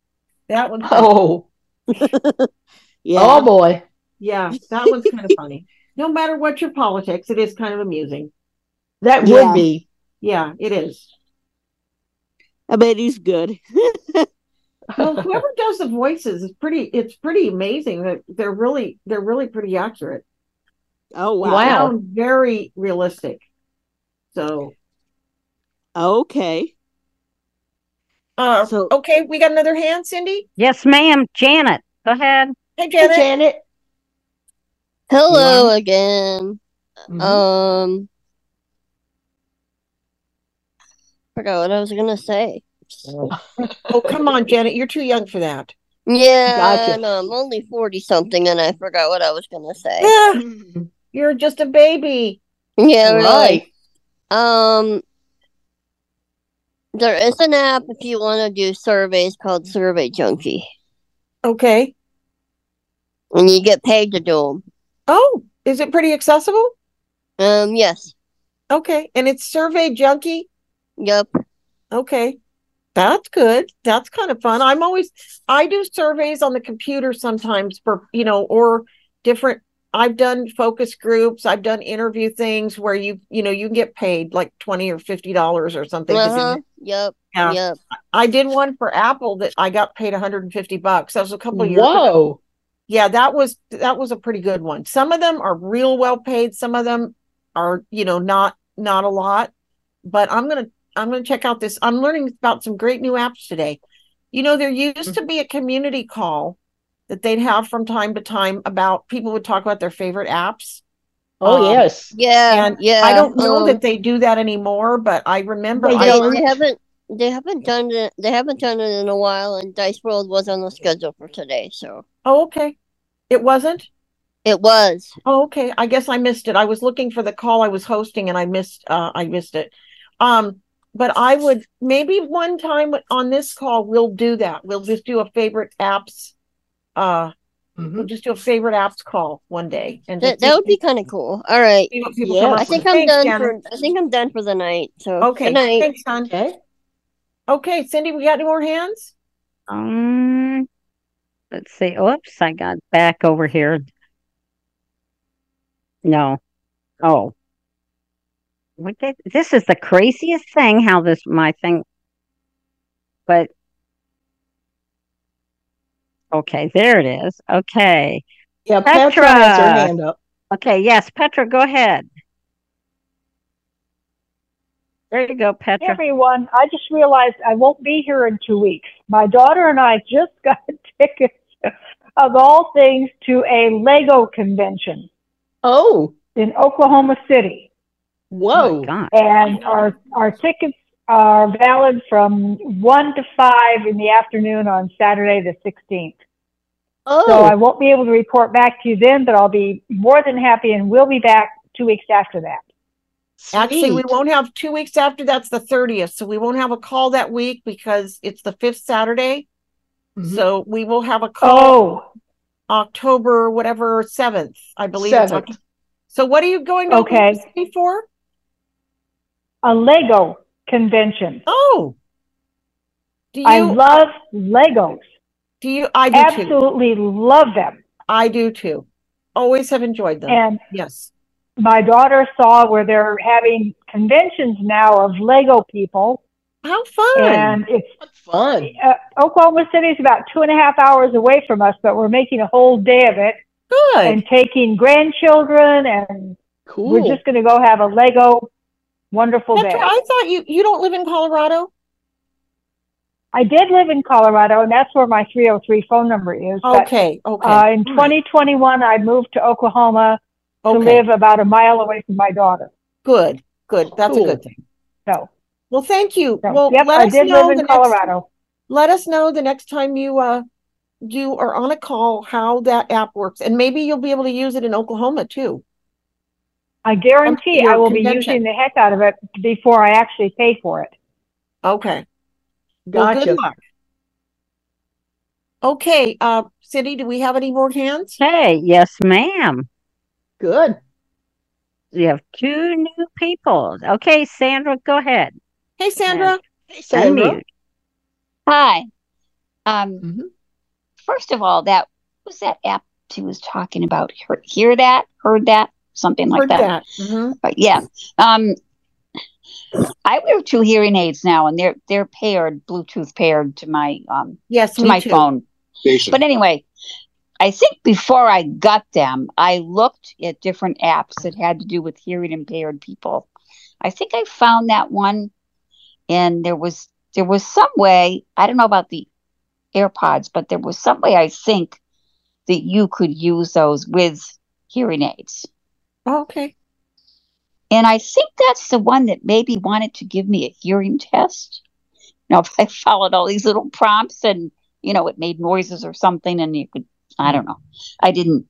that one. Oh. <laughs> yeah. Oh boy. Yeah, that one's kind of <laughs> funny. No matter what your politics, it is kind of amusing. That Yeah. would be. Yeah, it is. I bet he's good. <laughs> Well, whoever does the voices is pretty. It's pretty amazing that they're really they're really pretty accurate. Oh They wow. very realistic. So Okay. Uh, okay, we got another hand, Cindy. Yes, ma'am. Janet, go ahead. Hey, Janet. Janet. Hello again. Mm-hmm. Um, forgot what I was gonna say. Oh, come on, Janet. You're too young for that. Yeah, Gotcha. no, I'm only forty something, and I forgot what I was gonna say. Yeah, you're just a baby. Yeah, really. Um, there is an app if you want to do surveys called Survey Junkie, Okay. and you get paid to do them. Oh, is it pretty accessible? Um, yes. Okay, and it's Survey Junkie. Yep. Okay, that's good. That's kind of fun. I'm always I do surveys on the computer sometimes for you know or different. I've done focus groups. I've done interview things where you you know you can get paid like twenty or fifty dollars or something. Uh huh. Yep. Yeah. Yep. I did one for Apple that I got paid 150 bucks. That was a couple of years ago. Whoa. Yeah, that was that was a pretty good one. Some of them are real well paid, some of them are, you know, not not a lot. But I'm going to I'm going to check out this. I'm learning about some great new apps today. You know, there used to be a community call that they'd have from time to time about people would talk about their favorite apps. Oh, Um, yes. Yeah. and yeah. I don't know um, that they do that anymore, but I remember They I They, don't. they haven't they haven't done it. They haven't done it in a while, and Dice World was on the schedule for today. So Oh, okay. It wasn't? it was. Oh, okay. I guess I missed it. I was looking for the call I was hosting and I missed uh I missed it. Um but I would maybe one time on this call we'll do that. We'll just do a favorite apps uh we'll just do a favorite apps call one day and That that would be kind of cool. All right. see what people I with. think I'm Thanks, done Shannon. for. I think I'm done for the night. So Okay, Good night. thanks, hon. Okay. Okay, Cindy, we got any more hands? Um, let's see. Oops, I got back over here. No. Oh. What did, this is the craziest thing how this my thing but okay, there it is. Okay. Yeah, Petra has her Petra. hand up. Okay, yes, Petra, go ahead. There you go, Hey, Petra. everyone, I just realized I won't be here in two weeks. My daughter and I just <laughs> got tickets, of all things, to a Lego convention Oh, in Oklahoma City. whoa. Oh God. And our, our tickets are valid from 1 to 5 in the afternoon on Saturday, the 16th. Oh, So I won't be able to report back to you then, but I'll be more than happy and we'll be back two weeks after that. Actually, we won't have two weeks after that's the 30th. So we won't have a call that week because it's the fifth Saturday. Mhm. So we will have a call Oh, October, whatever, 7th, I believe. Seventh. So what are you going to Okay. Oklahoma City for? a Lego convention. Oh. Do I love Legos. do you, I do too. Absolutely love them. I do too. Always have enjoyed them. And Yes. my daughter saw where they're having conventions now of Lego people, How fun. and it's That's fun. uh, Oklahoma City is about two and a half hours away from us, but we're making a whole day of it Good. and taking grandchildren, and Cool. we're just going to go have a Lego wonderful Petra, day. I thought you, you don't live in Colorado? I did live in Colorado, and that's where my 303 phone number is. But Okay. Okay. uh, in 2021, I moved to Oklahoma to Okay. live about a mile away from my daughter. Good. Good. That's Cool. a good thing. So, Well, thank you. so Well, yep, let I us did know live in next- Colorado. let us know the next time you uh you are on a call how that app works and maybe you'll be able to use it in Oklahoma too. I guarantee your I will be convention. using the heck out of it before I actually pay for it. Okay. Well, Gotcha. good luck. Okay, uh Cindy, do we have any more hands? Hey, yes, ma'am. Good. We have two new people. Okay, Sandra, go ahead. Hey Sandra. Hey, Sandra. Unmute. Hi. Um, Mhm. first of all, that was that app she was talking about. Hear, hear that? Heard that? Something like HeardThat. that. Mhm. But yeah. Um, I wear two hearing aids now, and they're they're paired, Bluetooth paired to my um Yes, to my too. phone. But anyway, I think before I got them, I looked at different apps that had to do with hearing impaired people. I think I found that one, and there was there was some way I don't know about the AirPods, but there was some way I think that you could use those with hearing aids. Oh, okay. And I think that's the one that maybe wanted to give me a hearing test. Now, if <laughs> I followed all these little prompts and, you know, it made noises or something and you could, I don't know. I didn't,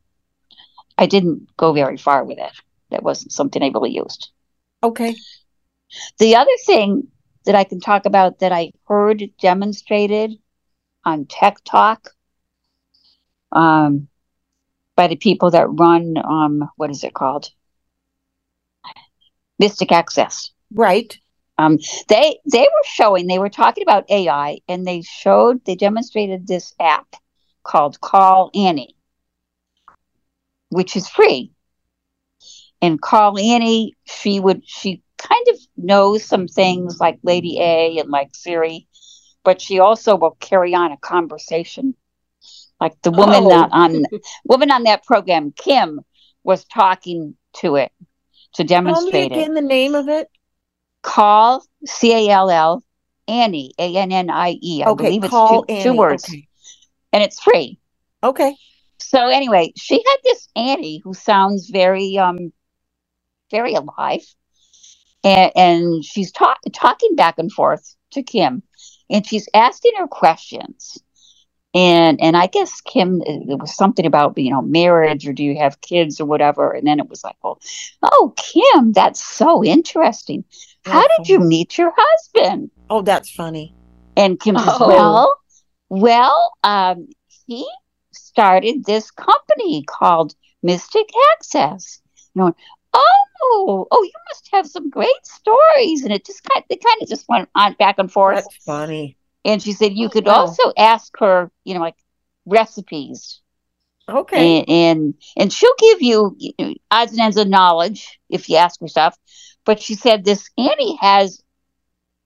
I didn't go very far with it. That wasn't something I really used. Okay. The other thing that I can talk about that I heard demonstrated on Tech Talk um, by the people that run, um, what is it called? Mystic Access. Right. Um, they they were showing they were talking about AI and they showed they demonstrated this app called Call Annie, which is free. And Call Annie, she would she kind of knows some things like Lady A and like Siri, but she also will carry on a conversation. Like the woman Oh. that on woman on that program, Kim, was talking to it to Tell me demonstrate it again the name of it. call C A L L Annie A N N I E. I Okay, believe it's call two, two words, Okay. and it's free. Okay. So anyway, she had this Annie who sounds very um very alive, and, and she's talk, talking back and forth to Kim, and she's asking her questions. And and I guess Kim, it was something about you know marriage or do you have kids or whatever. And then it was like, oh, oh Kim, that's so interesting. How did you meet your husband? Oh, that's funny. And Kim says, Oh. well, well, um, he started this company called Mystic Access. You know, oh, oh, you must have some great stories. And it just kind, it kind of just went on back and forth. That's funny. And she said you oh, could wow. also ask her, you know, like recipes. Okay. And, and and she'll give you, you know, odds and ends of knowledge if you ask her stuff. But she said this Annie has,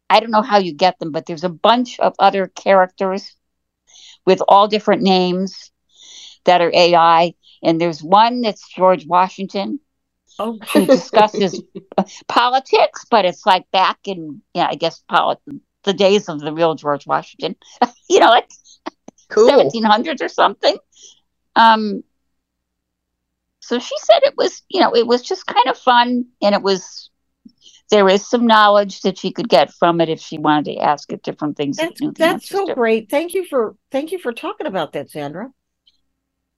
I don't know how you get them, but there's a bunch of other characters with all different names that are AI. And there's one that's George Washington Oh, who discusses <laughs> politics, but it's like back in, yeah, I guess polit- the days of the real George Washington, <laughs> you know, like Cool. 1700s or something. Um, so she said it was, you know, it was just kind of fun, and it was there is some knowledge that she could get from it if she wanted to ask it different things. That's, that's so to. great. Thank you for thank you for talking about that, Sandra.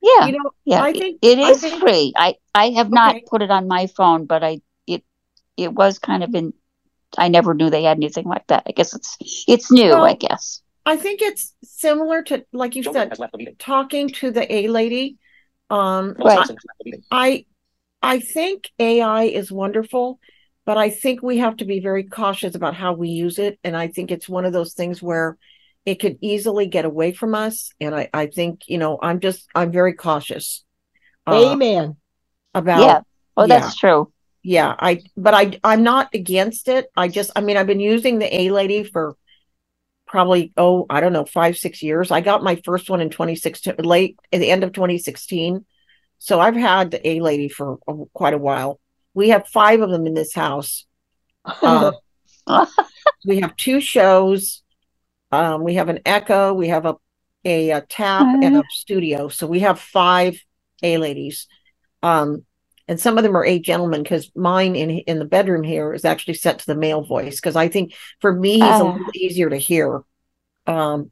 Yeah, You know, yeah, I think it I think- free. I I have not put it on my phone, but I it it was kind of in. I never knew they had anything like that. I guess it's it's new. I guess. I think it's similar to like you Children said, has left the meeting. talking to the A lady. Um, Phil I, Simpson has left the meeting. I I think AI is wonderful, but I think we have to be very cautious about how we use it. And I think it's one of those things where it could easily get away from us. And I, I think, you know, I'm just I'm very cautious uh, Amen. about yeah. Well, yeah. that's true. Yeah i but i i'm not against it. I just i mean i've been using the a lady for probably oh i don't know five six years. I got my first one in 2016 late at the end of 2016 so i've had the a lady for a, quite a while. We have five of them in this house. Uh, <laughs> we have two shows. Um, we have an echo we have a a, a tap and a studio. So we have five a ladies. Um and some of them are eight gentlemen because mine in in the bedroom here is actually set to the male voice because I think for me he's a Ah. little easier to hear. Um,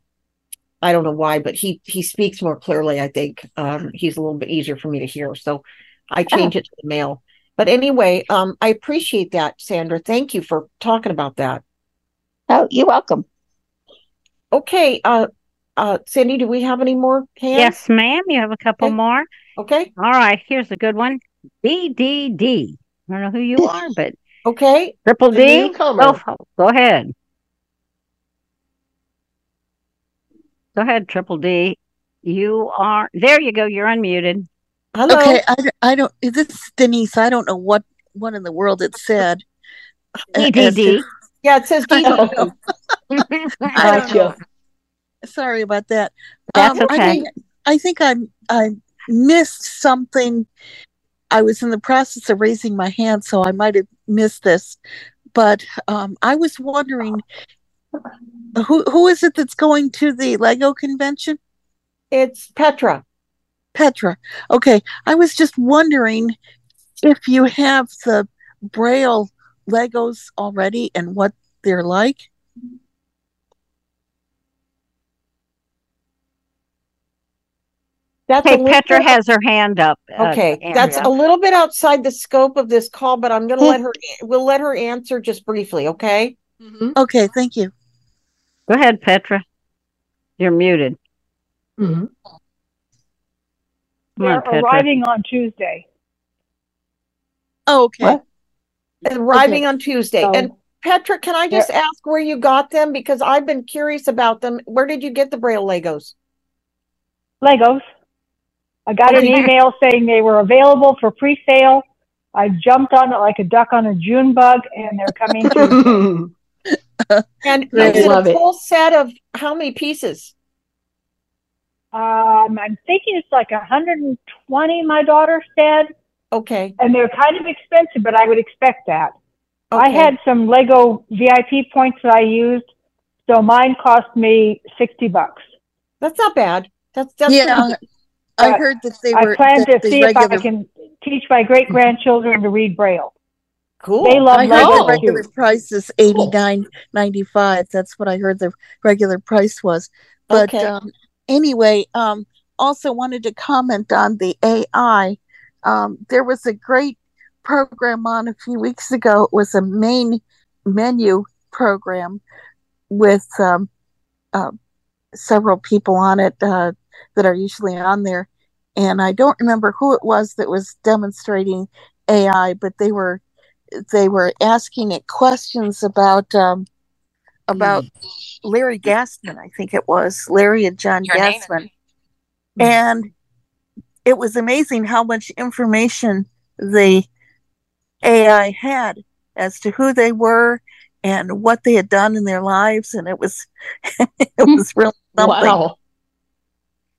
I don't know why, but he he speaks more clearly. I think um, he's a little bit easier for me to hear, so I change it to the male. But anyway, um, I appreciate that, Sandra. Thank you for talking about that. Oh, you're welcome. Okay, uh, uh, Cindy, do we have any more hands? Yes, ma'am. You have a couple more. Okay. All right. Here's a good one. DDD. I don't know who you are, but Okay. Triple D. newcomer. Go, go ahead. Go ahead, Triple D. You are there. You go. You're unmuted. Hello. Okay, I, don't- I don't. This is Denise. I don't know what what in the world it said. Uh, DDD. Yeah, it says <laughs> <laughs> I don't know. I don't Gotcha. know. Sorry about that. That's Um, I okay. think I think I I missed something. I was in the process of raising my hand, so I might have missed this. But um, I was wondering who who is it that's going to the Lego convention? It's Petra. Petra. Okay, I was just wondering if you have the Braille Legos already and what they're like. That's a Okay, Petra bit- has her hand up. uh, Okay, that's a little bit outside the scope of this call, but I'm going to let her. <laughs> We'll let her answer just briefly. Okay. Okay, thank you. Go ahead, Petra. You're muted. Mhm. Come They're on, arriving on Tuesday. Oh, okay. Arriving on Tuesday. So- and Petra, can I just ask where you got them? Because I've been curious about them. Where did you get the Braille Legos? Legos. I got an email saying they were available for pre-sale. I jumped on it like a duck on a June bug, and they're coming Tuesday. <laughs> And Great, is it love a it. full set of how many pieces? Um, I'm thinking it's like 120. My daughter said, Okay. and they're kind of expensive, but I would expect that. I had some Lego VIP points that I used, so mine cost me 60 bucks. That's not bad. That's that's Yeah, pretty- I heard that they I were plan to the see if I can teach my great grandchildren to read Braille. Cool. They love I heard the regular too. price is eighty nine ninety five. That's what I heard the regular price was. But Okay. um, anyway, um, also wanted to comment on the AI. Um, there was a great program on a few weeks ago. It was a main menu program with um, uh, several people on it uh, that are usually on there. And I don't remember who it was that was demonstrating AI, but they were they were asking it questions about um, about hmm. Larry Gassman, I think it was Larry and John Your name. Gassman, hmm. and it was amazing how much information the AI had as to who they were and what they had done in their lives, and it was <laughs> it hmm. was really something. Wow.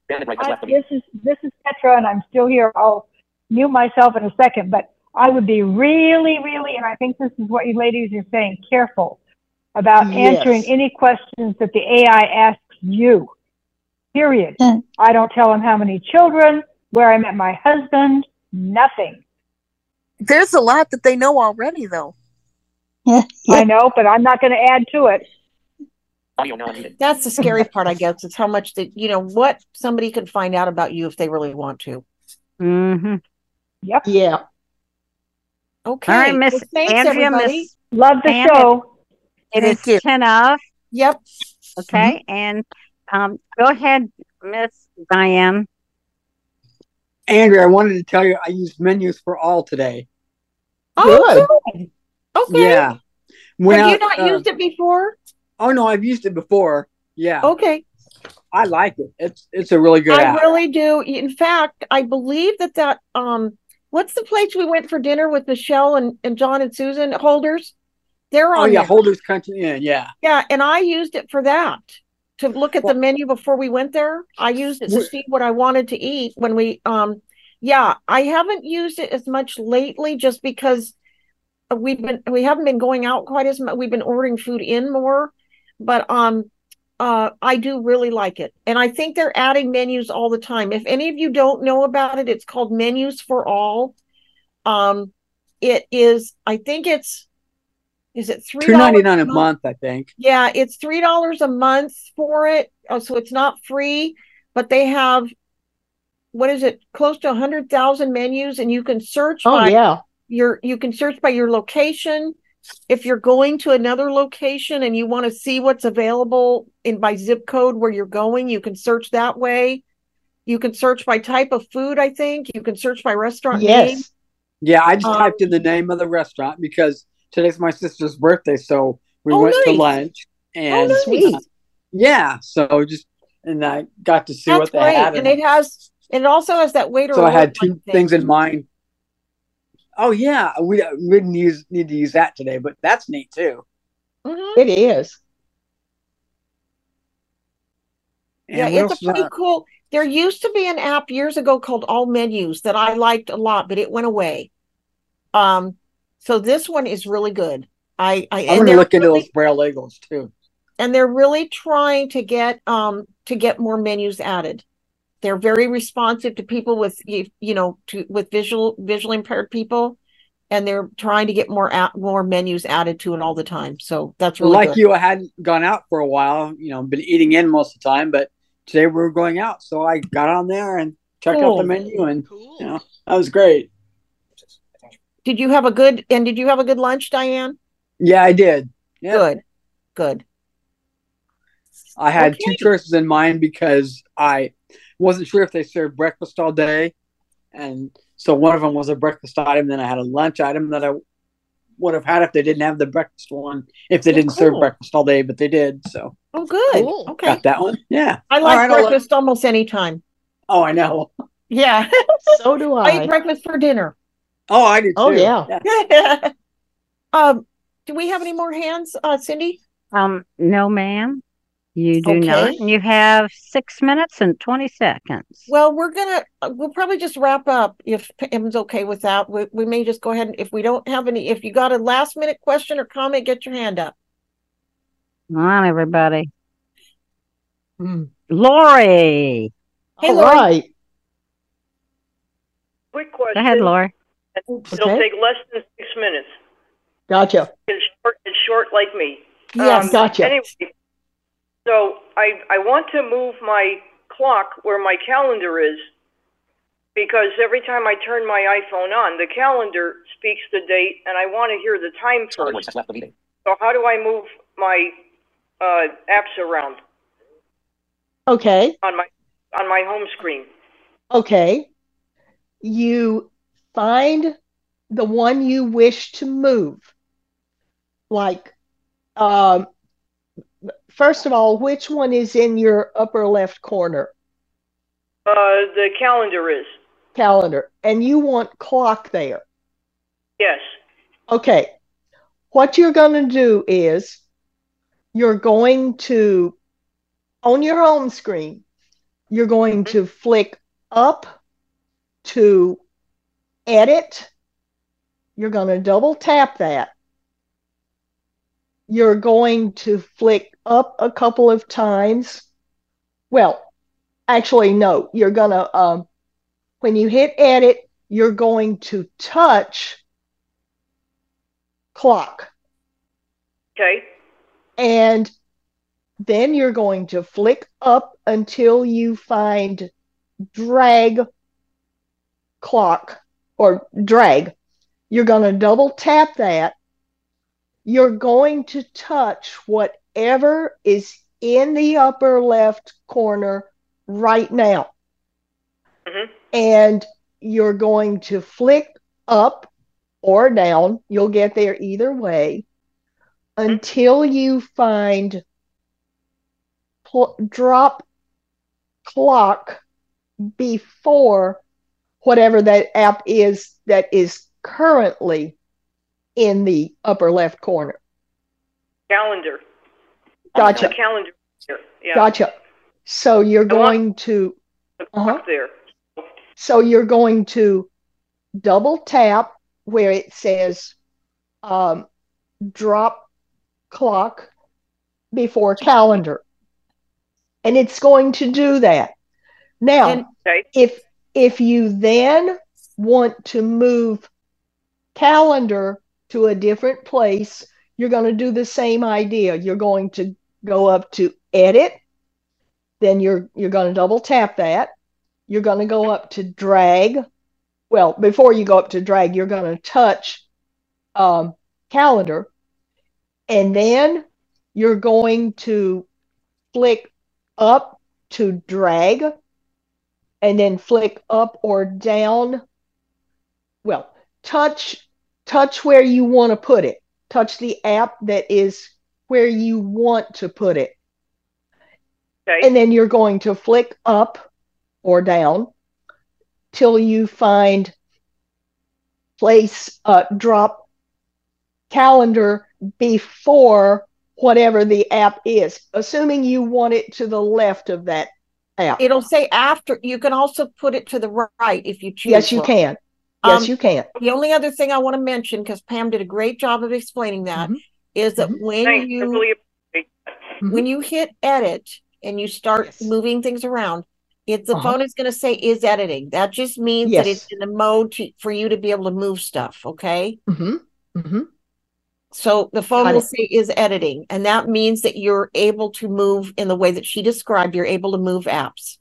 Bandit right has I, left the meeting. this is this is Petra, and I'm still here. I'll mute myself in a second, but I would be really, really, and I think this is what you ladies are saying, careful about Yes. answering any questions that the AI asks you. Period. I don't tell him how many children, where I met my husband, nothing. There's a lot that they know already, though. I know, but I'm not going to add to it. Audio now unmuted. That's the scary <laughs> part, I guess. It's how much that you know what somebody can find out about you if they really want to. Mm-hmm. Yep. Yeah. Okay. All right, Miss Well, thanks, Andrea. Miss Love the Pam, show. It Thank is you. ten of. Yep. Okay, and um, go ahead, Miss Diane. Andrea, I wanted to tell you I used menus for all today. Oh, good. Okay. Yeah. Went Have you not uh, used it before? Oh no, I've used it before. Yeah. Okay. I like it. It's it's a really good I app. really do. In fact, I believe that that um, what's the place we went for dinner with Michelle and, and John and Susan Holders? They're on oh yeah, there. Holders Country Inn. Yeah. Yeah, and I used it for that to look at the menu before we went there. I used it to see what I wanted to eat when we um yeah, I haven't used it as much lately just because we've been we haven't been going out quite as much. We've been ordering food in more, but um uh I do really like it. And I think they're adding menus all the time. If any of you don't know about it, it's called Menus for All. Um it is I think it's is it three Two ninety nine a month, I think. yeah, it's three dollars a month for it, uh, so it's not free, but they have what is it, close to a hundred thousand menus, and you can search Oh by yeah. your you can search by your location. If you're going to another location and you want to see what's available in by zip code where you're going, you can search that way. You can search by type of food, I think. You can search by restaurant name. Yes. Yeah, I just Um, typed in the name of the restaurant because today's my sister's birthday, so we Oh, went to lunch and Oh, nice. yeah, so just and I got to see That's what they great. had. And it has and it also has that waiter so I had two thing. things in mind. Oh yeah, we, we didn't use need to use that today, but that's neat too. Mhm. It is. And Yeah, it's a pretty was- cool. There used to be an app years ago called All Menus that I liked a lot, but it went away. Um, so this one is really good. I, I I'm and gonna they're look into really, those braille labels too. and they're really trying to get um to get more menus added. They're very responsive to people with you you know to with visual visually impaired people, and they're trying to get more at, more menus added to it all the time. So that's really like good. you, I hadn't gone out for a while. You know, been eating in most of the time, but today we were going out, so I got on there and checked out the menu, and you know, that was great. Did you have a good and did you have a good lunch, Diane? Yeah, I did. Yeah. Good, good. I had Okay. two choices in mind because I wasn't sure if they served breakfast all day, and so one of them was a breakfast item. Then I had a lunch item that I would have had if they didn't have the breakfast one. If they Oh, didn't serve breakfast all day, but they did. So Oh, good. Cool. Okay. got that one. Yeah. I like right, I'll breakfast almost any time. Oh, I know. Yeah. <laughs> So do I I. eat breakfast for dinner. Oh, I do too. Oh, yeah. <laughs> um, do we have any more hands, uh, Cindy? Um, no, ma'am. You do not. Okay. And you have six minutes and twenty seconds. Well, we're gonna uh, we'll probably just wrap up if Pam's okay with that. We, we may just go ahead and if we don't have any, if you got a last minute question or comment, get your hand up. Come on, everybody. Hmm. Lori. Hey, All Lori. right. Quick question. Go ahead, Lori. It'll Okay. take less than six minutes. Gotcha. It's short, it's short like me. Yes. Gotcha. Anyway, so I I want to move my clock where my calendar is because every time I turn my iPhone on, the calendar speaks the date, and I want to hear the time Other voice first. has left the meeting. So how do I move my uh, apps around Okay. on my on my home screen? Okay. You find the one you wish to move. Like, um, first of all, which one is in your upper left corner Uh, the calendar is calendar? And you want clock there. yes. Okay. What you're going to do is you're going to, on your home screen, you're going to flick up to edit. You're going to double tap that. You're going to flick up a couple of times. Well, actually, no, you're going to, um, when you hit edit, you're going to touch clock. Okay. And then you're going to flick up until you find drag clock or drag. You're going to double tap that. You're going to touch whatever is in the upper left corner right now. Mm-hmm. And you're going to flick up or down. You'll get there either way until you find pl- drop clock before whatever that app is that is currently in the upper left corner. Calendar. Gotcha. The calendar. Yeah. Gotcha. So you're going to uh-huh. There. So you're going to double tap where it says um, drop clock before calendar. And it's going to do that. Now, Okay. if if you then want to move calendar to a different place, you're going to do the same idea. You're going to go up to edit, then you're you're going to double tap that. You're going to go up to drag. Well, before you go up to drag, you're going to touch um, calendar, and then you're going to flick up to drag, and then flick up or down. Well, touch touch where you want to put it. Touch the app that is where you want to put it. Okay. And then you're going to flick up or down till you find place uh, drop calendar before whatever the app is, assuming you want it to the left of that app. It'll say after. You can also put it to the right if you choose. Yes, you Laura. can. Yes, Um, you can. The only other thing I want to mention, because Pam did a great job of explaining that, is that when Thanks. You really when you hit edit and you start moving things around, if the Uh-huh. phone is going to say is editing, that just means that it's in the mode to, for you to be able to move stuff. Okay. Mm-hmm. Mm-hmm. So the phone Got will it. say is editing, and that means that you're able to move in the way that she described. You're able to move apps.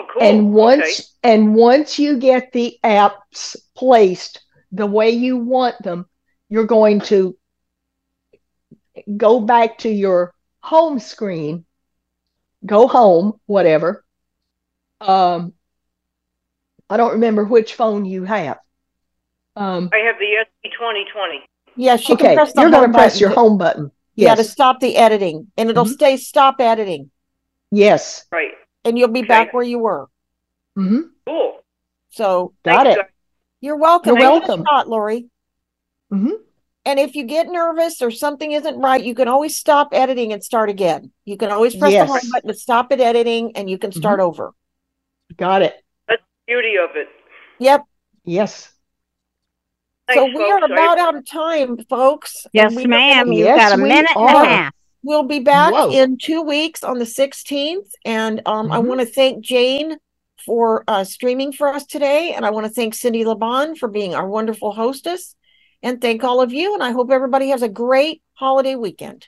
Oh, cool. And once Okay. and once you get the apps placed the way you want them, you're going to go back to your home screen, go home, whatever. Um, I don't remember which phone you have. Um, I have the SE twenty twenty. Yes, you okay, can press the you're going home to press your home button. Yeah, to stop the editing, and it'll Mhm. stay stop editing, yes. Right. And you'll be back where you were. Mm-hmm. Cool. So Got Thanks, it. guys. you're welcome. You're Give it a welcome. shot, Lori. hmm And if you get nervous or something isn't right, you can always stop editing and start again. You can always press the home Yes. button to stop it editing, and you can start over. Got it. That's the beauty of it. Yep. Yes. So we are folks. I- about out of time, folks. and Yes, we ma'am. You've Yes, got a we minute and a half. We'll be back Whoa. in two weeks on the 16th. And um, I Mhm. want to thank Jane for uh, streaming for us today. And I want to thank Cindy Laban for being our wonderful hostess. and thank all of you. And I hope everybody has a great holiday weekend.